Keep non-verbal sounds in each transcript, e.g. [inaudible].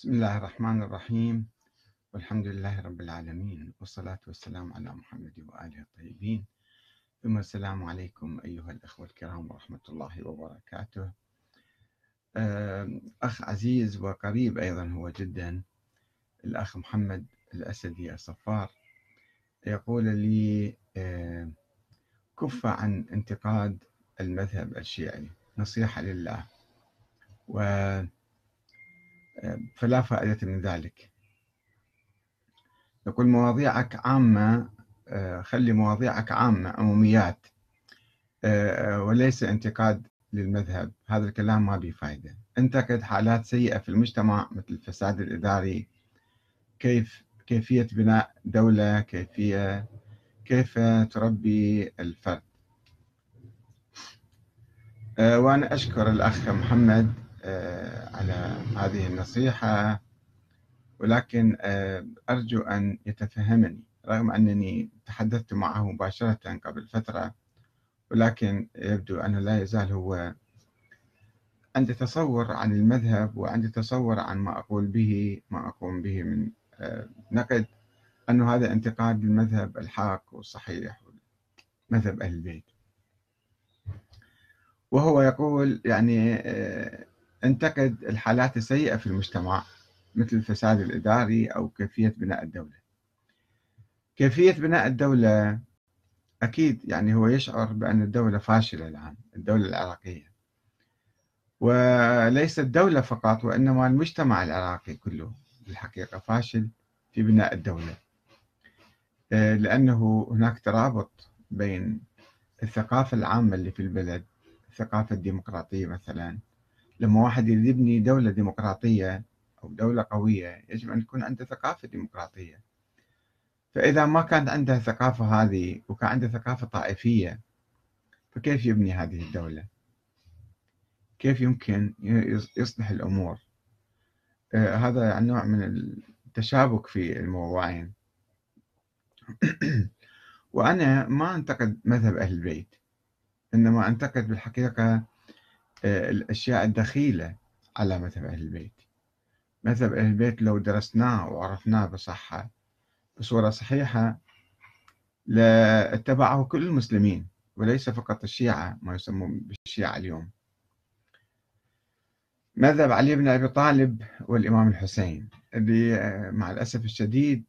بسم الله الرحمن الرحيم. والحمد لله رب العالمين. والصلاة والسلام على محمد وآله الطيبين. ثم السلام عليكم أيها الأخوة الكرام ورحمة الله وبركاته. أخ عزيز وقريب أيضا هو جدا الأخ محمد الأسدي الصفار. يقول لي كف عن انتقاد المذهب الشيعي. نصيحة لله. و فلا فائدة من ذلك. يقول مواضيعك عامة آه، خلي مواضيعك عامة عموميات آه، وليس انتقاد للمذهب. هذا الكلام ما به فائدة انتقد حالات سيئة في المجتمع مثل الفساد الإداري كيف كيفية بناء دولة كيفية كيف تربي الفرد. آه، وأنا أشكر الأخ محمد على هذه النصيحة ولكن آه، أرجو أن يتفهمني رغم أنني تحدثت معه مباشرة قبل فترة ولكن يبدو أنه لا يزال هو عندي تصور عن المذهب وعندي تصور عن ما أقول به ما أقوم به من آه، نقد أنه هذا انتقاد للمذهب الحق والصحيح مذهب أهل البيت. وهو يقول يعني انتقد الحالات السيئة في المجتمع مثل الفساد الإداري أو كيفية بناء الدولة. كيفية بناء الدولة أكيد يعني هو يشعر بأن الدولة فاشلة الآن الدولة العراقية. وليس الدولة فقط وإنما المجتمع العراقي كله بالحقيقة فاشل في بناء الدولة. آه، لأنه هناك ترابط بين الثقافة العامة اللي في البلد الثقافة الديمقراطية مثلا لما واحد يبني دولة ديمقراطية أو دولة قوية يجب أن يكون عنده ثقافة ديمقراطية. فإذا ما كانت عنده الثقافة هذه وكان عنده ثقافة طائفية فكيف يبني هذه الدولة؟ كيف يمكن يصلح الأمور؟ آه هذا نوع من التشابك في الموضوعين [clears throat] وأنا ما أنتقد مذهب أهل البيت إنما أنتقد بالحقيقة الأشياء الدخيلة على مذهب أهل البيت. مذهب أهل البيت لو درسناه وعرفناه بصحة بصورة صحيحة لاتبعه كل المسلمين وليس فقط الشيعة ما يسمون بالشيعة اليوم. مذهب علي بن أبي طالب والإمام الحسين اللي آه، مع الأسف الشديد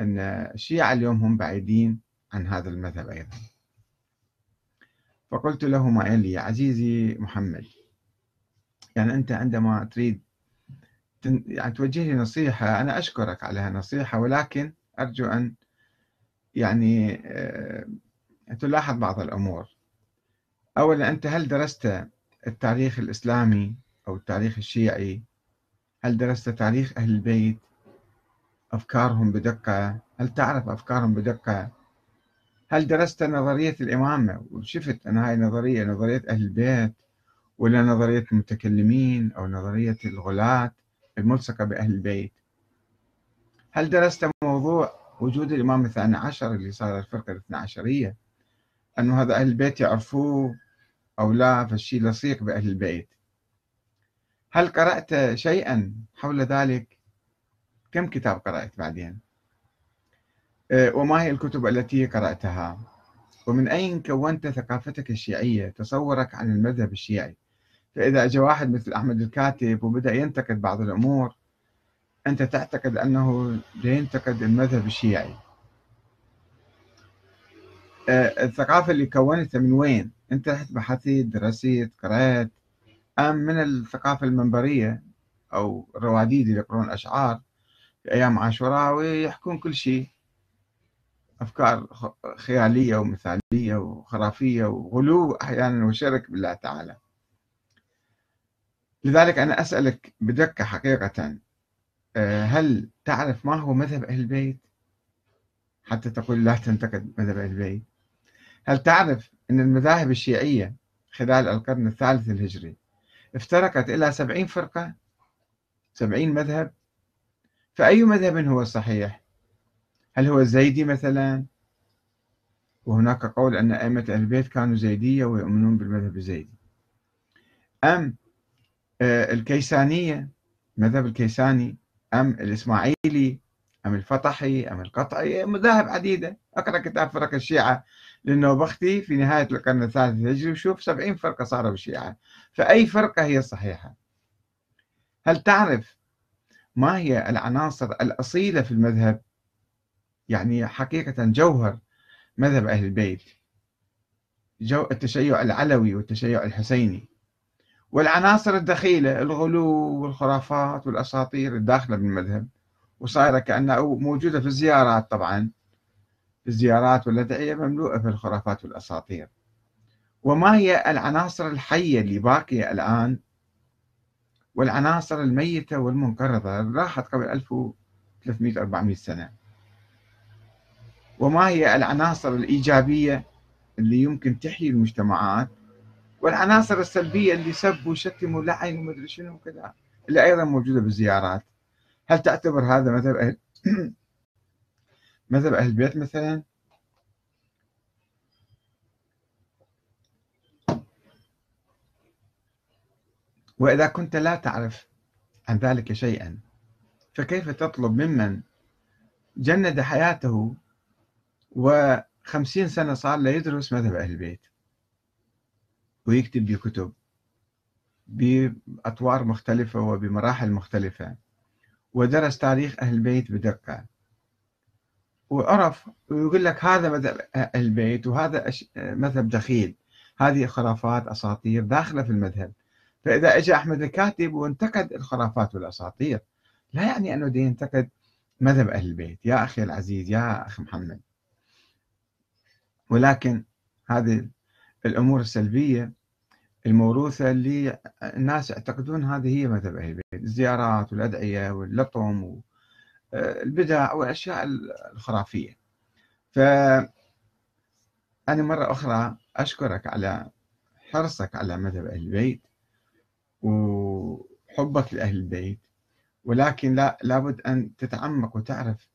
أن الشيعة اليوم هم بعيدين عن هذا المذهب أيضا. فقلت له ما يلي عزيزي محمد. يعني أنت عندما تريد يعني توجه لي نصيحة أنا أشكرك على هالنصيحة ولكن أرجو أن يعني آه، تلاحظ بعض الأمور. أولا أنت هل درست التاريخ الإسلامي أو التاريخ الشيعي؟ هل درست تاريخ أهل البيت؟ أفكارهم بدقة؟ هل تعرف أفكارهم بدقة؟ هل درست نظرية الإمامة؟ وشفت أن هاي نظرية نظرية أهل البيت ولا نظرية المتكلمين أو نظرية الغلاة الملصقة بأهل البيت؟ هل درست موضوع وجود الإمام الثاني عشر اللي صار الفرقة الاثنى عشرية؟ أنه هذا أهل البيت يعرفوه أو لا فالشيء لصيق بأهل البيت. هل قرأت شيئا حول ذلك؟ كم كتاب قرأت بعدين؟ وما هي الكتب التي قرأتها؟ ومن أين كونت ثقافتك الشيعية تصورك عن المذهب الشيعي؟ فإذا أجى واحد مثل أحمد الكاتب وبدأ ينتقد بعض الأمور أنت تعتقد أنه ينتقد المذهب الشيعي. آه، الثقافة اللي كونتها من وين؟ أنت رحت بحثت درست قرأت؟ أم من الثقافة المنبرية أو الرواديد اللي يقرون أشعار في أيام عاشوراء ويحكون كل شيء؟ أفكار خيالية ومثالية وخرافية وغلو أحيانا وشرك بالله تعالى. لذلك أنا أسألك بدقة حقيقة آه، هل تعرف ما هو مذهب أهل البيت؟ حتى تقول لا تنتقد مذهب أهل البيت. هل تعرف أن المذاهب الشيعية خلال القرن الثالث الهجري افترقت إلى سبعين فرقة؟ سبعين مذهب؟ فأي مذهب هو الصحيح هل هو زيدي مثلا؟ وهناك قول أن أئمة البيت كانوا زيدية ويؤمنون بالمذهب الزيدي. أم آه، الكيسانية مذهب الكيساني أم الإسماعيلي أم الفطحي أم القطعي مذاهب عديدة. أقرأ كتاب فرق الشيعة للنوبختي في نهاية القرن الثالث الهجري وشوف سبعين فرقة صاروا بالشيعة. فأي فرقة هي الصحيحة هل تعرف ما هي العناصر الأصيلة في المذهب؟ يعني حقيقة جوهر مذهب أهل البيت. جو التشيع العلوي والتشيع الحسيني. والعناصر الدخيلة الغلو والخرافات والأساطير الداخلة بالمذهب. وصايرة كأنها موجودة في الزيارات طبعا. الزيارات والأدعية مملوءة في الخرافات والأساطير. وما هي العناصر الحية اللي باقية الآن؟ والعناصر الميتة والمنقرضة راحت قبل 1300 400 سنة. وما هي العناصر الإيجابية اللي يمكن تحيي المجتمعات والعناصر السلبية اللي سبوا وشتموا ولعنوا ومدري شنو وكذا اللي أيضا موجودة بالزيارات. هل تعتبر هذا مذهب أهل [coughs] مذهب أهل البيت مثلا؟ وإذا كنت لا تعرف عن ذلك شيئا فكيف تطلب ممن جند حياته وخمسين سنة صار لا يدرس مذهب أهل البيت. ويكتب بكتب بأطوار مختلفة وبمراحل مختلفة. ودرس تاريخ أهل البيت بدقة. وعرف ويقول لك هذا مذهب أهل البيت وهذا مذهب دخيل. هذه خرافات أساطير داخلة في المذهب. فإذا اجى أحمد الكاتب وانتقد الخرافات والأساطير لا يعني أنه ينتقد مذهب أهل البيت. يا أخي العزيز يا أخي محمد. ولكن هذه الأمور السلبية الموروثة اللي الناس يعتقدون هذه هي مذهب أهل البيت. الزيارات والأدعية واللطم والبدع والأشياء الخرافية. فأنا مرة أخرى أشكرك على حرصك على مذهب أهل البيت وحبك لأهل البيت ولكن لا لابد أن تتعمق وتعرف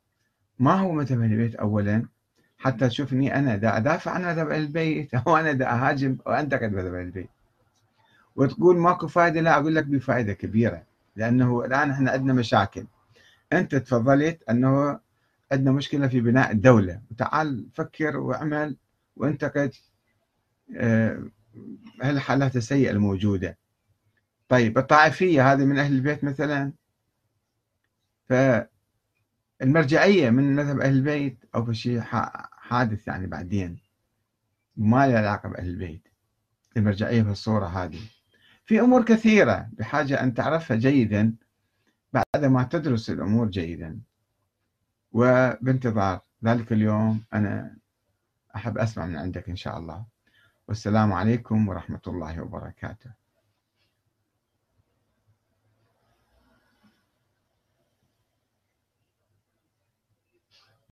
ما هو مذهب أهل البيت أولا حتى تشوفني أنا دا أدافع عن مذهب البيت [laughs] أو أنا دا أهاجم وأنتقد مذهب البيت. وتقول ماكو فائدة لا أقول لك بفائدة كبيرة لأنه الآن إحنا عندنا مشاكل. أنت تفضلت أنه عندنا مشكلة في بناء الدولة. وتعال فكر واعمل وانتقد آه، هالحالات السيئة الموجودة. طيب الطائفية هذه من أهل البيت مثلا؟ فالمرجعية من مذهب أهل البيت أو في شيء حادث يعني بعدين ما له علاقة بأهل البيت المرجعية في الصورة هذه. في أمور كثيرة بحاجة أن تعرفها جيدا بعد ما تدرس الأمور جيدا. وبانتظار ذلك اليوم أنا أحب أسمع من عندك إن شاء الله. والسلام عليكم ورحمة الله وبركاته.